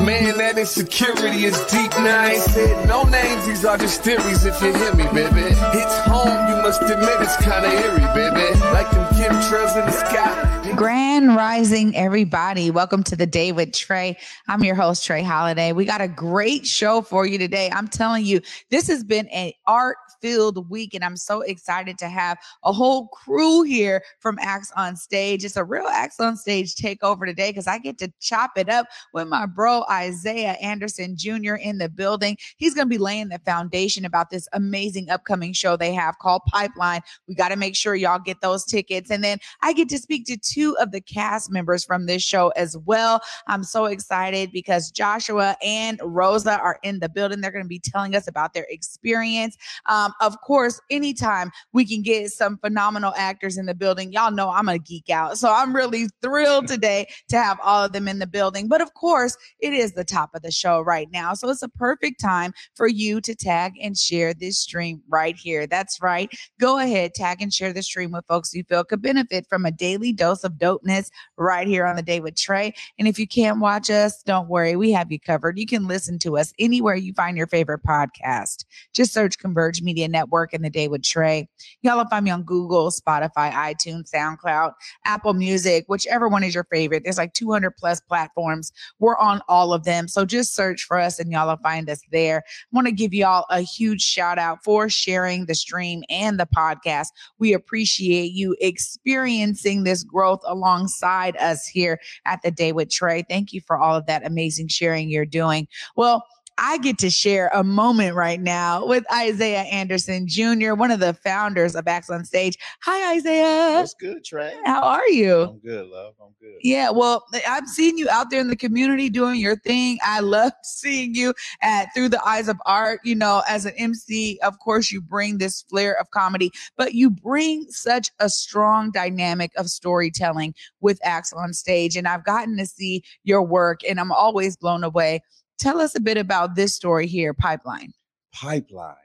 Man, that insecurity is deep. Now said no names. These are just theories. If you hear me, baby, it's home. You must admit it's kind of eerie, baby. Like them chemtrails in the sky. Grand Rising, everybody. Welcome to the day with Trey. I'm your host, Trey Holiday. We got a great show for you today. I'm telling you, this has been an art filled week, and I'm so excited to have a whole crew here from Acts on Stage. It's a real Acts on Stage takeover today because I get to chop it up with my bro Isaiah Anderson Jr. in the building. He's going to be laying the foundation about this amazing upcoming show they have called Pipeline. We got to make sure y'all get those tickets. And then I get to speak to two of the cast members from this show as well. I'm so excited because Joshua and Rosa are in the building. They're going to be telling us about their experience. Um, of course, anytime we can get some phenomenal actors in the building, y'all know I'm a geek out. So I'm really thrilled today to have all of them in the building. But of course, it is the top of the show right now. So it's a perfect time for you to tag and share this stream right here. That's right. Go ahead, tag and share the stream with folks you feel could benefit from a daily dose of dopeness right here on the day with Trey. And if you can't watch us, don't worry, we have you covered. You can listen to us anywhere you find your favorite podcast. Just search Converge Media Network and the day with Trey. Y'all will find me on Google, Spotify, iTunes, SoundCloud, Apple Music, whichever one is your favorite. There's like 200 plus platforms. We're on all of them. So just search for us and y'all will find us there. I want to give y'all a huge shout out for sharing the stream and the podcast. We appreciate you experiencing this growth alongside us here at the day with Trey. Thank you for all of that amazing sharing you're doing. Well, I get to share a moment right now with Isaiah Anderson Jr., one of the founders of Acts on Stage. Hi, Isaiah. That's good, Trey. How are you? I'm good, love. I'm good. Yeah, well, I've seen you out there in the community doing your thing. I love seeing you at Through the Eyes of Art. You know, as an MC, of course, you bring this flair of comedy, but you bring such a strong dynamic of storytelling with Acts on Stage. And I've gotten to see your work, and I'm always blown away. Tell us a bit about this story here, Pipeline. Pipeline.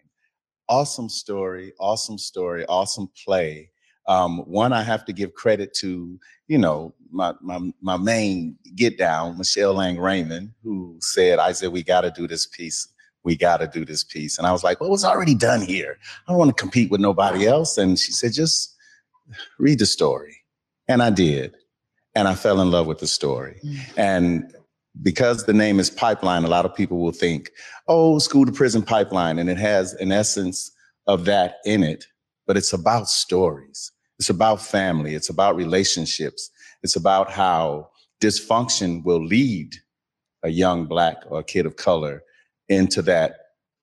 Awesome story, awesome story, awesome play. Um, one, I have to give credit to, you know, my my my main get down, Michelle Lang Raymond, who said, I said, we got to do this piece. We got to do this piece. And I was like, well, it was already done here. I don't want to compete with nobody else. And she said, just read the story. And I did. And I fell in love with the story. Mm. And because the name is pipeline, a lot of people will think, oh, school to prison pipeline. And it has an essence of that in it, but it's about stories. It's about family. It's about relationships. It's about how dysfunction will lead a young black or a kid of color into that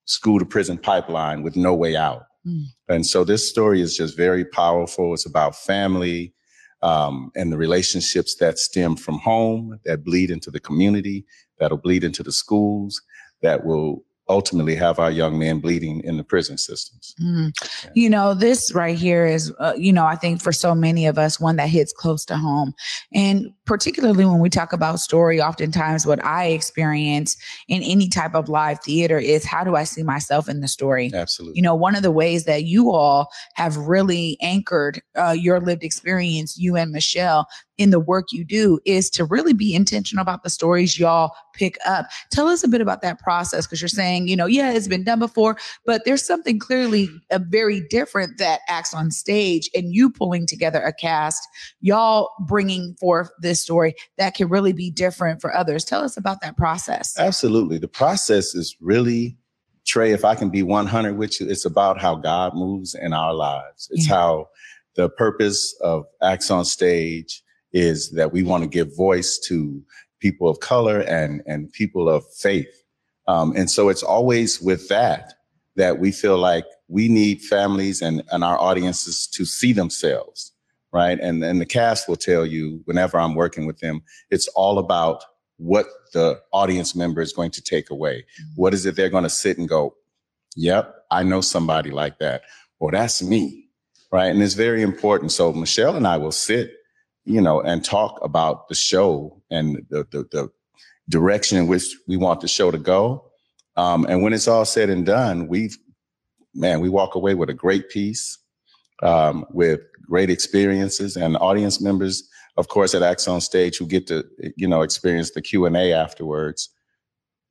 school to prison pipeline with no way out. Mm. And so this story is just very powerful. It's about family um, and the relationships that stem from home, that bleed into the community, that'll bleed into the schools, that will ultimately have our young men bleeding in the prison systems. Mm. Yeah. You know, this right here is, uh, you know, I think for so many of us, one that hits close to home. And particularly when we talk about story, oftentimes what I experience in any type of live theater is how do I see myself in the story? Absolutely. You know, one of the ways that you all have really anchored uh, your lived experience, you and Michelle, in the work you do is to really be intentional about the stories y'all pick up. Tell us a bit about that process because you're saying, you know, yeah, it's been done before, but there's something clearly mm-hmm. a very different that acts on stage and you pulling together a cast, y'all bringing forth this story that can really be different for others. Tell us about that process. Absolutely. The process is really Trey, if I can be 100 with you, it's about how God moves in our lives. It's yeah. how the purpose of Acts on Stage is that we want to give voice to people of color and, and people of faith. Um, and so it's always with that that we feel like we need families and, and our audiences to see themselves, right? And, and the cast will tell you whenever I'm working with them, it's all about what the audience member is going to take away. Mm-hmm. What is it they're going to sit and go, yep, I know somebody like that. Or that's me, right? And it's very important. So Michelle and I will sit you know, and talk about the show and the, the, the direction in which we want the show to go. Um, and when it's all said and done, we've, man, we walk away with a great piece, um, with great experiences and audience members, of course, at Acts on Stage who get to, you know, experience the Q and A afterwards.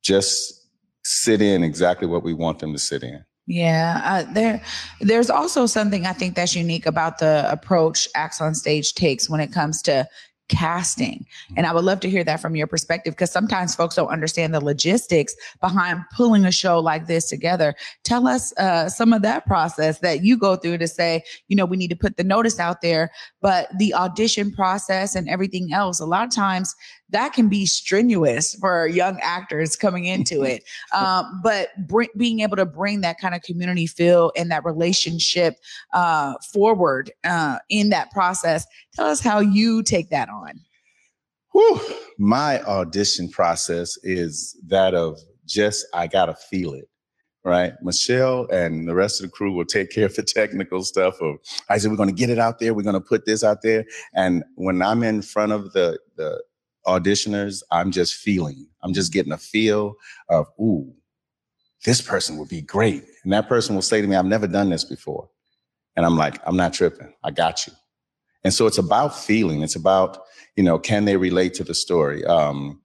Just sit in exactly what we want them to sit in. Yeah, uh, there, there's also something I think that's unique about the approach Acts on Stage takes when it comes to casting. And I would love to hear that from your perspective because sometimes folks don't understand the logistics behind pulling a show like this together. Tell us uh, some of that process that you go through to say, you know, we need to put the notice out there, but the audition process and everything else, a lot of times that can be strenuous for young actors coming into it. Um, but bring, being able to bring that kind of community feel and that relationship uh, forward uh, in that process, tell us how you take that on. Whew. My audition process is that of just, I got to feel it right? Michelle and the rest of the crew will take care of the technical stuff. Of I said, we're going to get it out there. We're going to put this out there. And when I'm in front of the the auditioners, I'm just feeling. I'm just getting a feel of, ooh, this person would be great. And that person will say to me, I've never done this before. And I'm like, I'm not tripping. I got you. And so it's about feeling. It's about, you know, can they relate to the story? Um,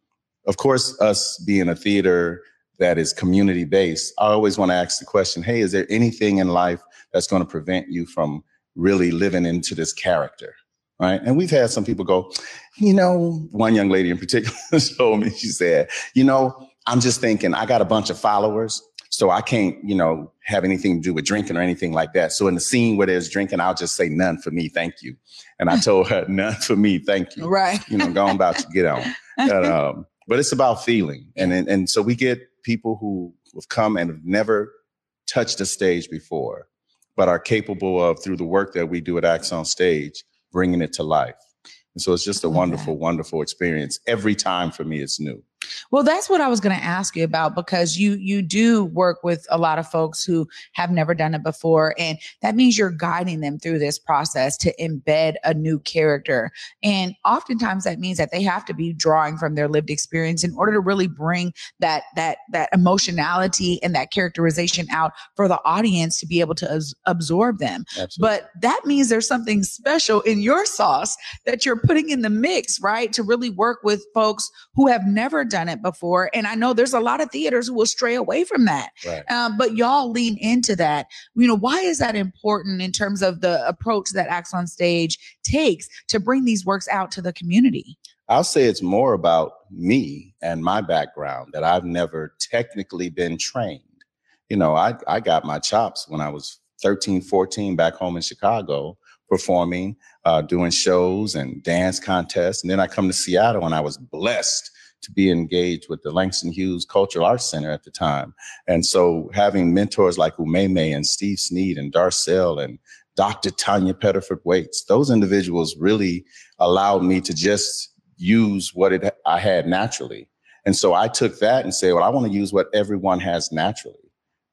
of course, us being a theater that is community based, I always want to ask the question, hey, is there anything in life that's going to prevent you from really living into this character? Right? And we've had some people go, you know, one young lady in particular told me, she said, you know, I'm just thinking I got a bunch of followers, so I can't, you know, have anything to do with drinking or anything like that. So in the scene where there's drinking, I'll just say none for me, thank you. And I told her none for me, thank you. Right. You know, go on about to get on. But, um, but it's about feeling, and, and and so we get people who have come and have never touched a stage before, but are capable of through the work that we do at Acts on Stage bringing it to life. And so it's just a wonderful, wonderful experience. Every time for me, it's new. Well, that's what I was going to ask you about because you you do work with a lot of folks who have never done it before and that means you're guiding them through this process to embed a new character. And oftentimes that means that they have to be drawing from their lived experience in order to really bring that that that emotionality and that characterization out for the audience to be able to as- absorb them. Absolutely. But that means there's something special in your sauce that you're putting in the mix, right? To really work with folks who have never done it before. And I know there's a lot of theaters who will stray away from that. Right. Um, but y'all lean into that. You know, why is that important in terms of the approach that Acts on Stage takes to bring these works out to the community? I'll say it's more about me and my background that I've never technically been trained. You know, I, I got my chops when I was 13, 14 back home in Chicago performing, uh, doing shows and dance contests. And then I come to Seattle and I was blessed to be engaged with the Langston Hughes Cultural Arts Center at the time. And so having mentors like Umeme and Steve Sneed and Darcel and Dr. Tanya Pettiford Wates, those individuals really allowed me to just use what it, I had naturally. And so I took that and said, well, I want to use what everyone has naturally.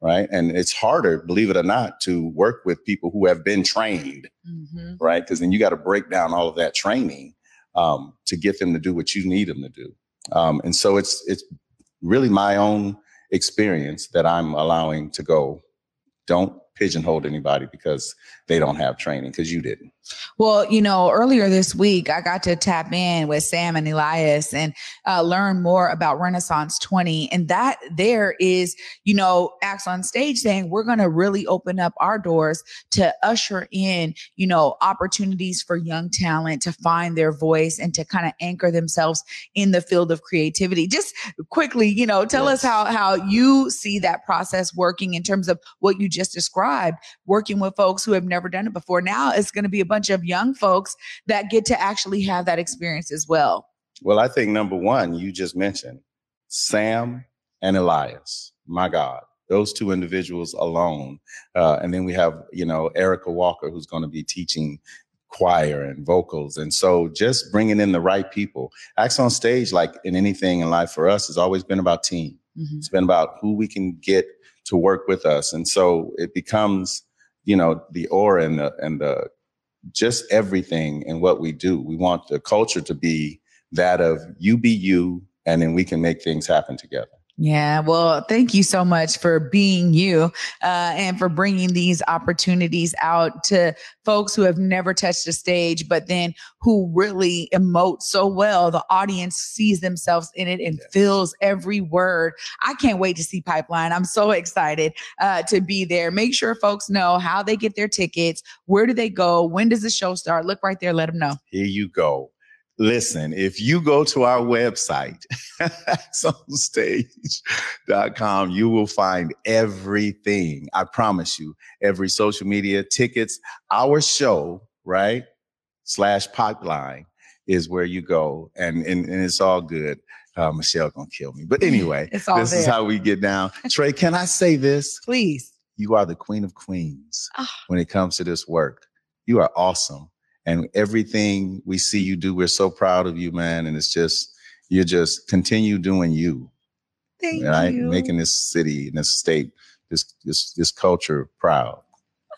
Right. And it's harder, believe it or not, to work with people who have been trained. Mm-hmm. Right. Because then you got to break down all of that training um, to get them to do what you need them to do. Um, and so it's it's really my own experience that I'm allowing to go. Don't pigeonhole anybody because they don't have training because you didn't. Well, you know, earlier this week, I got to tap in with Sam and Elias and uh, learn more about Renaissance 20. And that there is, you know, acts on stage saying we're going to really open up our doors to usher in, you know, opportunities for young talent to find their voice and to kind of anchor themselves in the field of creativity. Just quickly, you know, tell Yes. us how how you see that process working in terms of what you just described, working with folks who have never done it before. Now it's going to be a bunch of young folks that get to actually have that experience as well. Well, I think number one, you just mentioned Sam and Elias. My God, those two individuals alone. Uh, and then we have, you know, Erica Walker, who's going to be teaching choir and vocals. And so just bringing in the right people. Acts on stage, like in anything in life for us, has always been about team. It's been about who we can get to work with us. And so it becomes, you know, the aura and the, and the, just everything in what we do. We want the culture to be that of you be you, and then we can make things happen together. Yeah, well, thank you so much for being you uh, and for bringing these opportunities out to folks who have never touched a stage, but then who really emote so well. The audience sees themselves in it and feels every word. I can't wait to see Pipeline. I'm so excited uh, to be there. Make sure folks know how they get their tickets. Where do they go? When does the show start? Look right there. Let them know. Here you go Listen, if you go to our website, stage.com, you will find everything. I promise you, every social media, tickets, our show, right? Slash pipeline is where you go. And, and, and it's all good. Uh, Michelle gonna kill me. But anyway, this there. is how we get down. Trey, can I say this? Please. You are the queen of queens oh. when it comes to this work. You are awesome and everything we see you do, we're so proud of you, man. And it's just you just continue doing you. Thank right? you. Making this city and this state, this this this culture proud.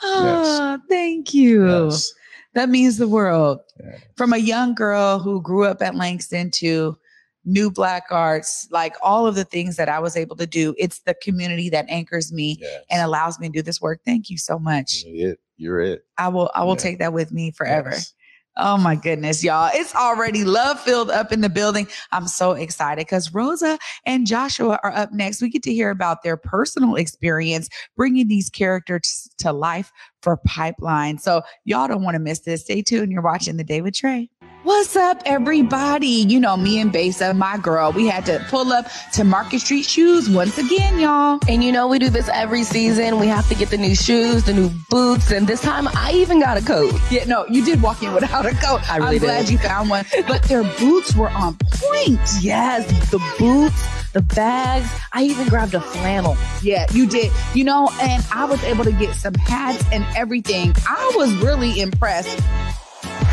Oh, yes. Ah, thank you. Yes. That means the world. Yes. From a young girl who grew up at Langston to new black arts like all of the things that i was able to do it's the community that anchors me and allows me to do this work thank you so much it you're it i will i will yeah. take that with me forever yes. Oh my goodness, y'all. It's already love filled up in the building. I'm so excited because Rosa and Joshua are up next. We get to hear about their personal experience bringing these characters to life for Pipeline. So y'all don't want to miss this. Stay tuned. You're watching The Day with Trey. What's up, everybody? You know, me and Besa, my girl, we had to pull up to Market Street Shoes once again, y'all. And you know, we do this every season. We have to get the new shoes, the new boots, and this time I even got a coat. Yeah, no, you did walk in without a coat. I really I'm glad you found one. But their boots were on point. Yes, the boots, the bags. I even grabbed a flannel. Yeah, you did. You know, and I was able to get some hats and everything. I was really impressed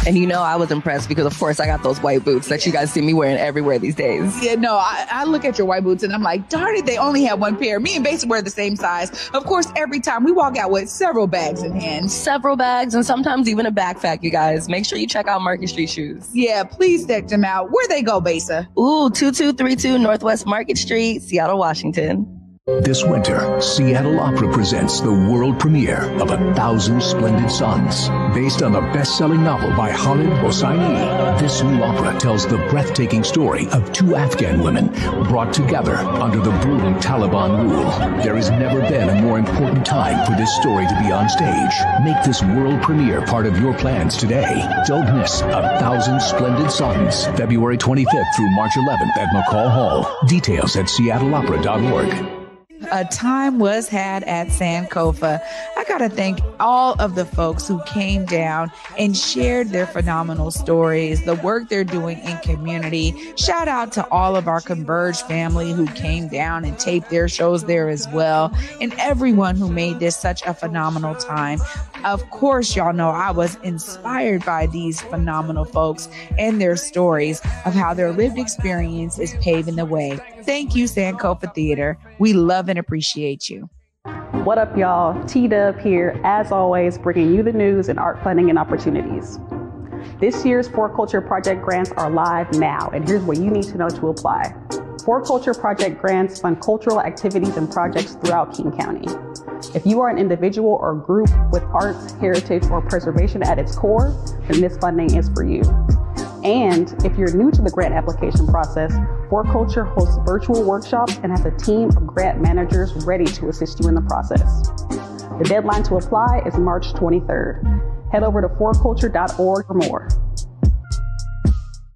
and you know, I was impressed because, of course, I got those white boots that you guys see me wearing everywhere these days. Yeah, no, I, I look at your white boots and I'm like, darn it, they only have one pair. Me and Besa wear the same size. Of course, every time we walk out with several bags in hand. Several bags and sometimes even a backpack, you guys. Make sure you check out Market Street Shoes. Yeah, please check them out. Where they go, Basa? Ooh, 2232 Northwest Market Street, Seattle, Washington. This winter, Seattle Opera presents the world premiere of A Thousand Splendid Suns. Based on the best-selling novel by Khaled Hosseini, this new opera tells the breathtaking story of two Afghan women brought together under the brutal Taliban rule. There has never been a more important time for this story to be on stage. Make this world premiere part of your plans today. Don't miss A Thousand Splendid Suns, February 25th through March 11th at McCaw Hall. Details at seattleopera.org a time was had at Sankofa. Got to thank all of the folks who came down and shared their phenomenal stories, the work they're doing in community. Shout out to all of our Converge family who came down and taped their shows there as well, and everyone who made this such a phenomenal time. Of course, y'all know I was inspired by these phenomenal folks and their stories of how their lived experience is paving the way. Thank you, Sankofa Theater. We love and appreciate you. What up, y'all? T Dub here, as always, bringing you the news and art funding and opportunities. This year's 4Culture Project grants are live now, and here's what you need to know to apply. 4Culture Project grants fund cultural activities and projects throughout King County. If you are an individual or group with arts, heritage, or preservation at its core, then this funding is for you. And if you're new to the grant application process, 4Culture hosts virtual workshops and has a team of grant managers ready to assist you in the process. The deadline to apply is March 23rd. Head over to 4culture.org for more.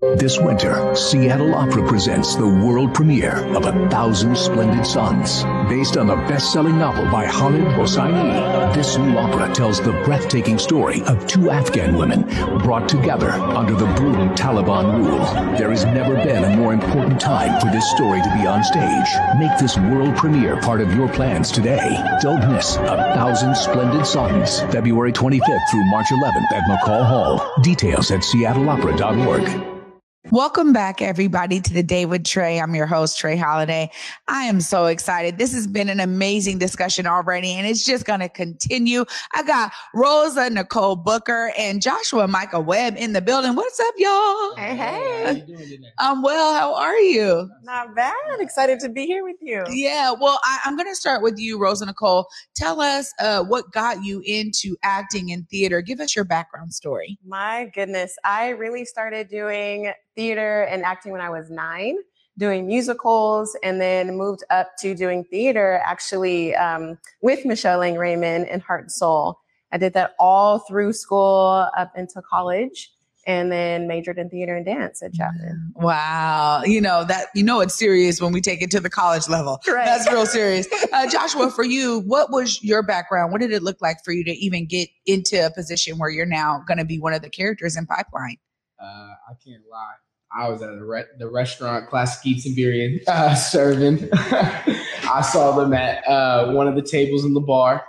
This winter, Seattle Opera presents the world premiere of A Thousand Splendid Suns. Based on the best-selling novel by Khaled Hosseini, this new opera tells the breathtaking story of two Afghan women brought together under the brutal Taliban rule. There has never been a more important time for this story to be on stage. Make this world premiere part of your plans today. Don't miss A Thousand Splendid Suns, February 25th through March 11th at McCaw Hall. Details at seattleopera.org. Welcome back, everybody, to the Day with Trey. I'm your host, Trey Holiday. I am so excited. This has been an amazing discussion already, and it's just going to continue. I got Rosa Nicole Booker and Joshua Michael Webb in the building. What's up, y'all? Hey, hey. I'm well. How are you? Not bad. Excited to be here with you. Yeah. Well, I, am going to start with you, Rosa Nicole. Tell us uh, what got you into acting and theater. Give us your background story. My goodness. I really started doing theater and acting when I was nine, doing musicals, and then moved up to doing theater actually um, with Michelle Lang Raymond in Heart and Soul. I did that all through school up into college and then majored in theater and dance at Chapman. Wow. You know, that, you know, it's serious when we take it to the college level. Right. That's real serious. Uh, Joshua, for you, what was your background? What did it look like for you to even get into a position where you're now going to be one of the characters in Pipeline? Uh, I can't lie. I was at re- the restaurant Classic Beer uh, serving. I saw them at uh, one of the tables in the bar.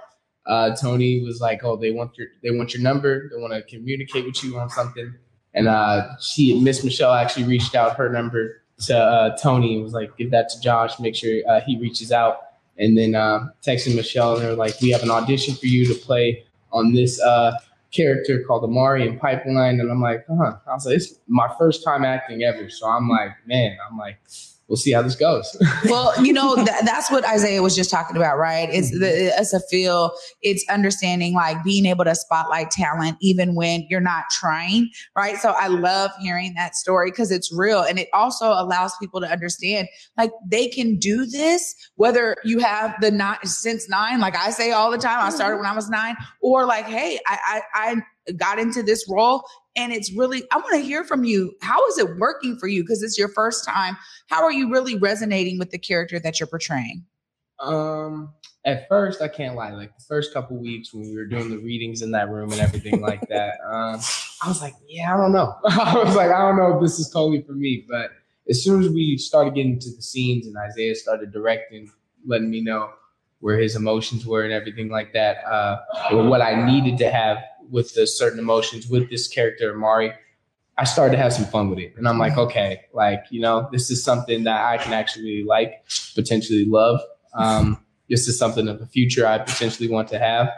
Uh, Tony was like, "Oh, they want your they want your number. They want to communicate with you on something." And uh, she, Miss Michelle, actually reached out her number to uh, Tony and was like, "Give that to Josh. Make sure uh, he reaches out." And then uh, texted Michelle, and they're like, "We have an audition for you to play on this character called Omari in Pipeline." And I'm like, "Huh." I was like, "It's my first time acting ever." So I'm like, "Man," I'm like we'll see how this goes. well, you know, th- that's what Isaiah was just talking about, right? It's mm-hmm. the, it's a feel, it's understanding like being able to spotlight talent even when you're not trying, right? So I love hearing that story because it's real. And it also allows people to understand like they can do this, whether you have the nine since nine, like I say all the time, I started mm-hmm. when I was nine, or like, hey, I, I, I got into this role and it's really i want to hear from you. How is it working for you? Because it's your first time. How are you really resonating with the character that you're portraying? Um at first i can't lie like the first couple weeks when we were doing the readings in that room and everything like that um i was like yeah i don't know. I was like i don't know if this is totally for me but as soon as we started getting to the scenes and isaiah started directing letting me know where his emotions were and everything like that uh or what i needed to have with the certain emotions with this character Omari, I started to have some fun with it. And I'm like, okay, like, you know, this is something that I can actually like, potentially love. Um, this is something of the future I potentially want to have.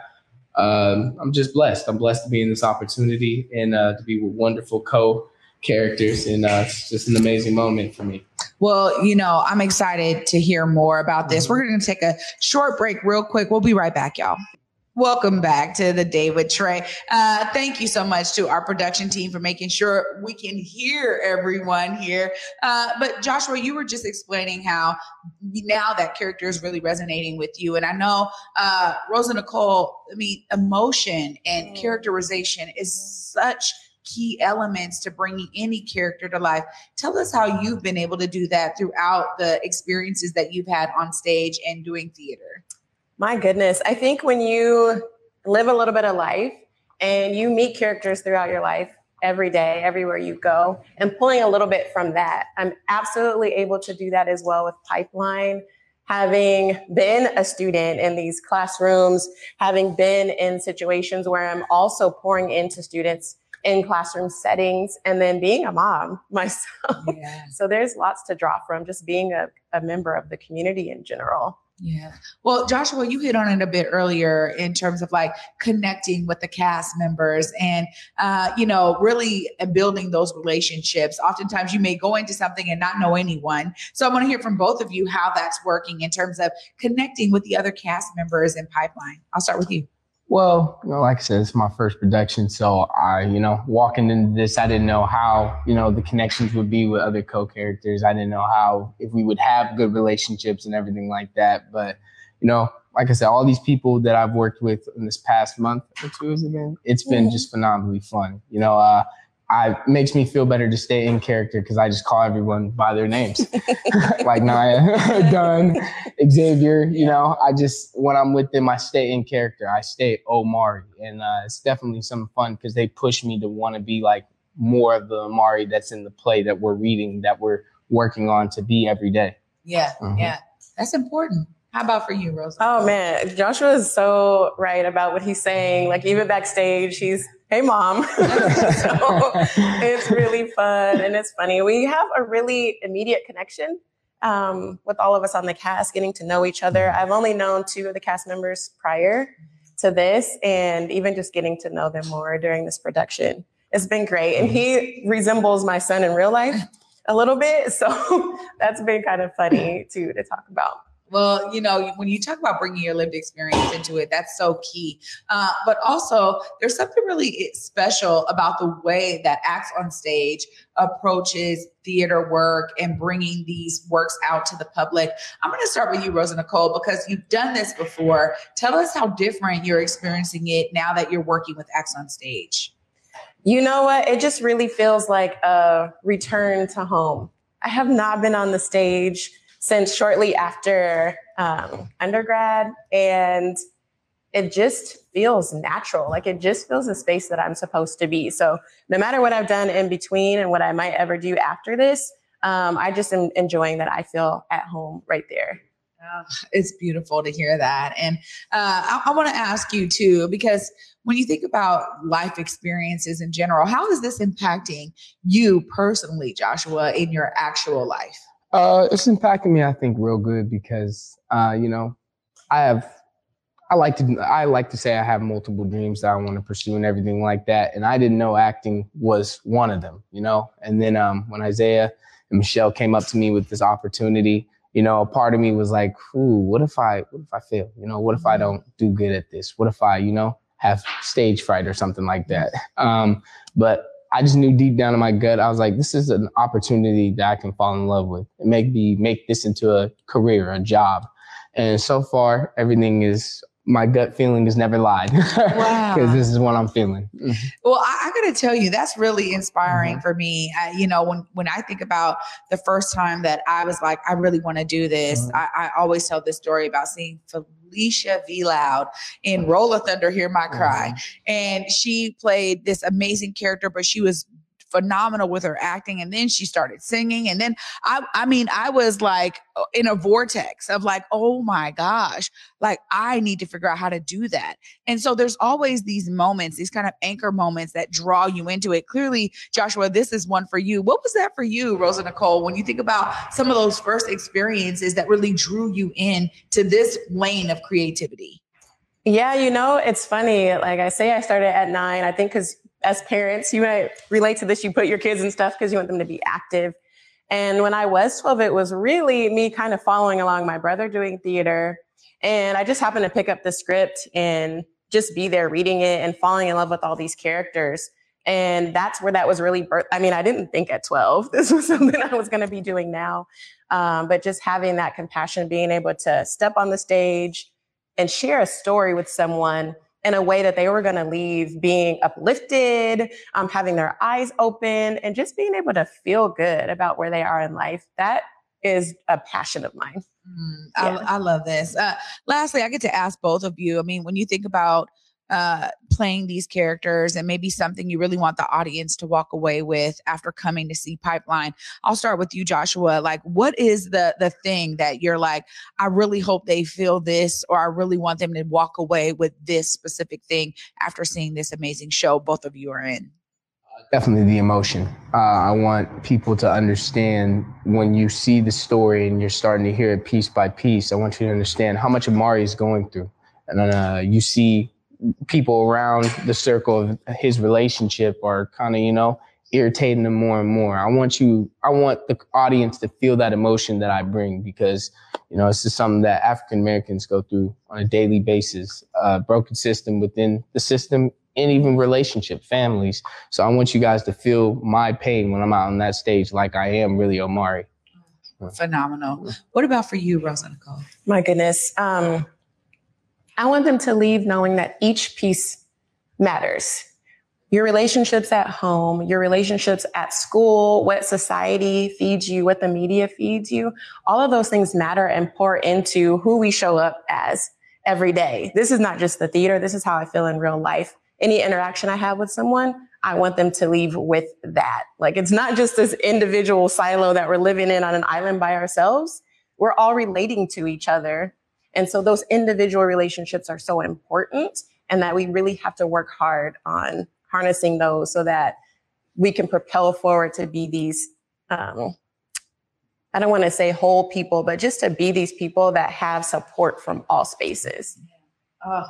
Um, I'm just blessed. I'm blessed to be in this opportunity and uh, to be with wonderful co characters. And uh, it's just an amazing moment for me. Well, you know, I'm excited to hear more about this. We're going to take a short break real quick. We'll be right back, y'all. Welcome back to the Day with Trey. Uh, thank you so much to our production team for making sure we can hear everyone here. Uh, but Joshua, you were just explaining how now that character is really resonating with you. And I know uh, Rosa Nicole, I mean, emotion and mm. characterization is such key elements to bringing any character to life. Tell us how you've been able to do that throughout the experiences that you've had on stage and doing theater. My goodness. I think when you live a little bit of life and you meet characters throughout your life every day, everywhere you go, and pulling a little bit from that, I'm absolutely able to do that as well with Pipeline. Having been a student in these classrooms, having been in situations where I'm also pouring into students in classroom settings, and then being a mom myself. Yeah. so there's lots to draw from just being a, a member of the community in general. Yeah. Well, Joshua, you hit on it a bit earlier in terms of like connecting with the cast members and, uh, you know, really building those relationships. Oftentimes you may go into something and not know anyone. So I want to hear from both of you how that's working in terms of connecting with the other cast members in Pipeline. I'll start with you. Well, you know, like I said, it's my first production, so I, you know, walking into this, I didn't know how, you know, the connections would be with other co-characters. I didn't know how if we would have good relationships and everything like that. But, you know, like I said, all these people that I've worked with in this past month or two has it been? It's been just phenomenally fun. You know, uh, I makes me feel better to stay in character because I just call everyone by their names, like Naya, Dunn, Xavier. You know, I just when I'm with them, I stay in character. I stay Omari, and uh, it's definitely some fun because they push me to want to be like more of the Omari that's in the play that we're reading, that we're working on to be every day. Yeah, mm-hmm. yeah, that's important. How about for you, Rosa? Oh man, Joshua is so right about what he's saying. Like even backstage, he's hey mom. so it's really fun and it's funny. We have a really immediate connection um, with all of us on the cast, getting to know each other. I've only known two of the cast members prior to this, and even just getting to know them more during this production. It's been great. And he resembles my son in real life a little bit. So that's been kind of funny too to talk about. Well, you know, when you talk about bringing your lived experience into it, that's so key. Uh, but also, there's something really special about the way that Acts on Stage approaches theater work and bringing these works out to the public. I'm going to start with you, Rosa Nicole, because you've done this before. Tell us how different you're experiencing it now that you're working with Acts on Stage. You know what? It just really feels like a return to home. I have not been on the stage since shortly after um, undergrad, and it just feels natural. Like it just feels a space that I'm supposed to be. So no matter what I've done in between and what I might ever do after this, um, I just am enjoying that I feel at home right there. Oh, it's beautiful to hear that. And uh, I, I want to ask you too, because when you think about life experiences in general, how is this impacting you personally, Joshua, in your actual life? Uh, it's impacting me, I think, real good because, uh, you know, I have, I like to, I like to say I have multiple dreams that I want to pursue and everything like that. And I didn't know acting was one of them, you know. And then um, when Isaiah and Michelle came up to me with this opportunity, you know, a part of me was like, ooh, what if I, what if I fail? You know, what if I mm-hmm. don't do good at this? What if I, you know, have stage fright or something like that? Um, but I just knew deep down in my gut, I was like, this is an opportunity that I can fall in love with and make me make this into a career, a job. And so far, everything is my gut feeling has never lied because wow. this is what I'm feeling. Mm-hmm. Well, I, I got to tell you, that's really inspiring mm-hmm. for me. Uh, you know, when when I think about the first time that I was like, I really want to do this, mm-hmm. I, I, always tell this story about seeing Felicia V. Loud in Roll of Thunder, Hear My Cry, mm-hmm. and she played this amazing character, but she was phenomenal with her acting and then she started singing and then I I mean I was like uh, in a vortex of like oh my gosh like I need to figure out how to do that. And so there's always these moments these kind of anchor moments that draw you into it. Clearly Joshua this is one for you. What was that for you Rosa Nicole when you think about some of those first experiences that really drew you in to this lane of creativity? Yeah, you know, it's funny. Like I say, I started at nine. I think because as parents, you might relate to this. You put your kids in stuff because you want them to be active. And when I was 12, it was really me kind of following along my brother doing theater. And I just happened to pick up the script and just be there reading it and falling in love with all these characters. And that's where that was really birth. I mean, I didn't think at 12 this was something I was going to be doing now. Um, but just having that compassion, being able to step on the stage and share a story with someone in a way that they were going to leave being uplifted, um, having their eyes open, and just being able to feel good about where they are in life. That is a passion of mine. Mm, yeah. I, I, love this. Uh, lastly, I get to ask both of you. I mean, when you think about uh, playing these characters and maybe something you really want the audience to walk away with after coming to see Pipeline. I'll start with you, Joshua. Like, what is the the thing that you're like, I really hope they feel this, or I really want them to walk away with this specific thing after seeing this amazing show both of you are in? Definitely the emotion. Uh, I want people to understand when you see the story and you're starting to hear it piece by piece. I want you to understand how much Omari is going through, and uh, you see people around the circle of his relationship are kind of, you know, irritating him more and more. I want you, I want the audience to feel that emotion that I bring because, you know, this is something that African Americans go through on a daily basis, a broken system within the system and even relationship, families. So I want you guys to feel my pain when I'm out on that stage, like I am really Omari. Phenomenal. What about for you, Rosa Nicole? My goodness. Um, I want them to leave knowing that each piece matters. Your relationships at home, your relationships at school, what society feeds you, what the media feeds you, all of those things matter and pour into who we show up as every day. This is not just the theater. This is how I feel in real life. Any interaction I have with someone, I want them to leave with that. Like it's not just this individual silo that we're living in on an island by ourselves. We're all relating to each other and so those individual relationships are so important and that we really have to work hard on harnessing those so that we can propel forward to be these um, I don't want to say whole people, but just to be these people that have support from all spaces. Oh,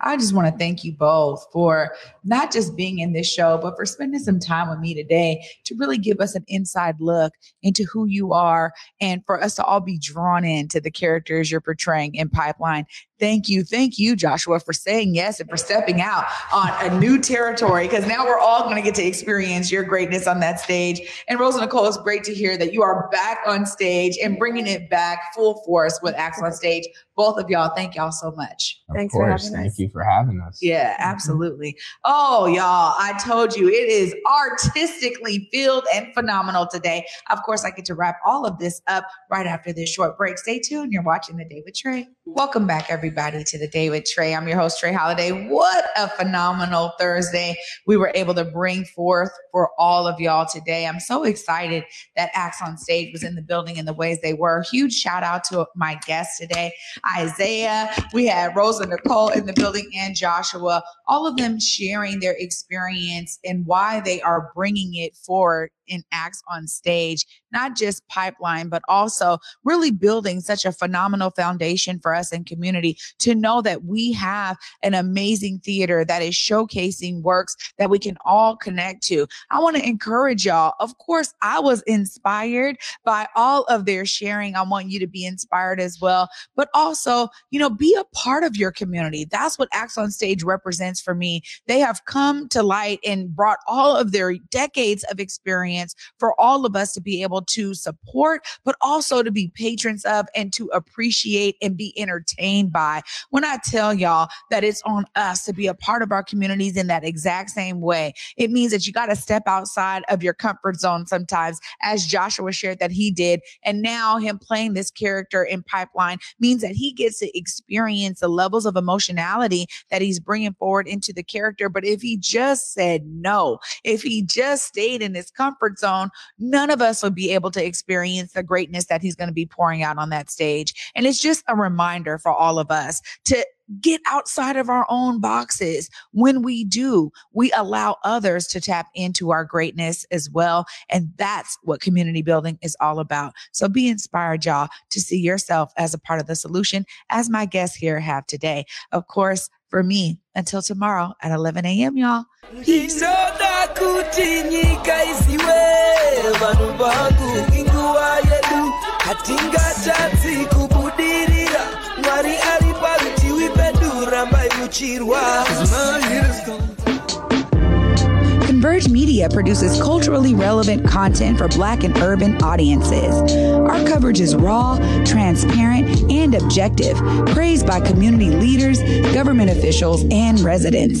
I just want to thank you both for not just being in this show, but for spending some time with me today to really give us an inside look into who you are and for us to all be drawn into the characters you're portraying in Pipeline. Thank you. Thank you, Joshua, for saying yes and for stepping out on a new territory because now we're all going to get to experience your greatness on that stage. And Rosa Nicole, it's great to hear that you are back on stage and bringing it back full force with Acts on Stage. Both of y'all, thank y'all so much. Of Thanks for course. having Thank you for having us. Yeah, mm-hmm. absolutely. Oh, y'all, I told you it is artistically filled and phenomenal today. Of course, I get to wrap all of this up right after this short break. Stay tuned. You're watching The Day with Trey. Welcome back, everybody, to The Day with Trey. I'm your host, Trey Holiday. What a phenomenal Thursday we were able to bring forth for all of y'all today. I'm so excited that Acts on Stage was in the building in the ways they were. Huge shout out to my guests today, Isaiah. We had Rosa Nicole in the building and Joshua, all of them sharing their experience and why they are bringing it forward in Acts on Stage, not just pipeline, but also really building such a phenomenal foundation for us in community to know that we have an amazing theater that is showcasing works that we can all connect to. I want to encourage y'all. Of course, I was inspired by all of their sharing. I want you to be inspired as well, but also, you know, be a part of your community. That's what Acts on Stage represents for me. They have come to light and brought all of their decades of experience for all of us to be able to support, but also to be patrons of and to appreciate and be entertained by. When I tell y'all that it's on us to be a part of our communities in that exact same way, it means that you got to step outside of your comfort zone sometimes, as Joshua shared that he did. And now him playing this character in Pipeline means that he gets to experience the levels of emotionality that he's bringing forward into the character. But if he just said no, if he just stayed in his comfort zone, none of us would be able to experience the greatness that he's going to be pouring out on that stage. And it's just a reminder for all of us to get outside of our own boxes. When we do, we allow others to tap into our greatness as well. And that's what community building is all about. So be inspired, y'all, to see yourself as a part of the solution, as my guests here have today. Of course, for me, until tomorrow at 11 a.m., y'all. ndinoda kuti nyika iziwe vanhu vangu inguva yedu hatingatadzi kubudirira mwari ari parutivi pedu rambai muchirwa Converge Media produces culturally relevant content for Black and urban audiences. Our coverage is raw, transparent, and objective, praised by community leaders, government officials, and residents.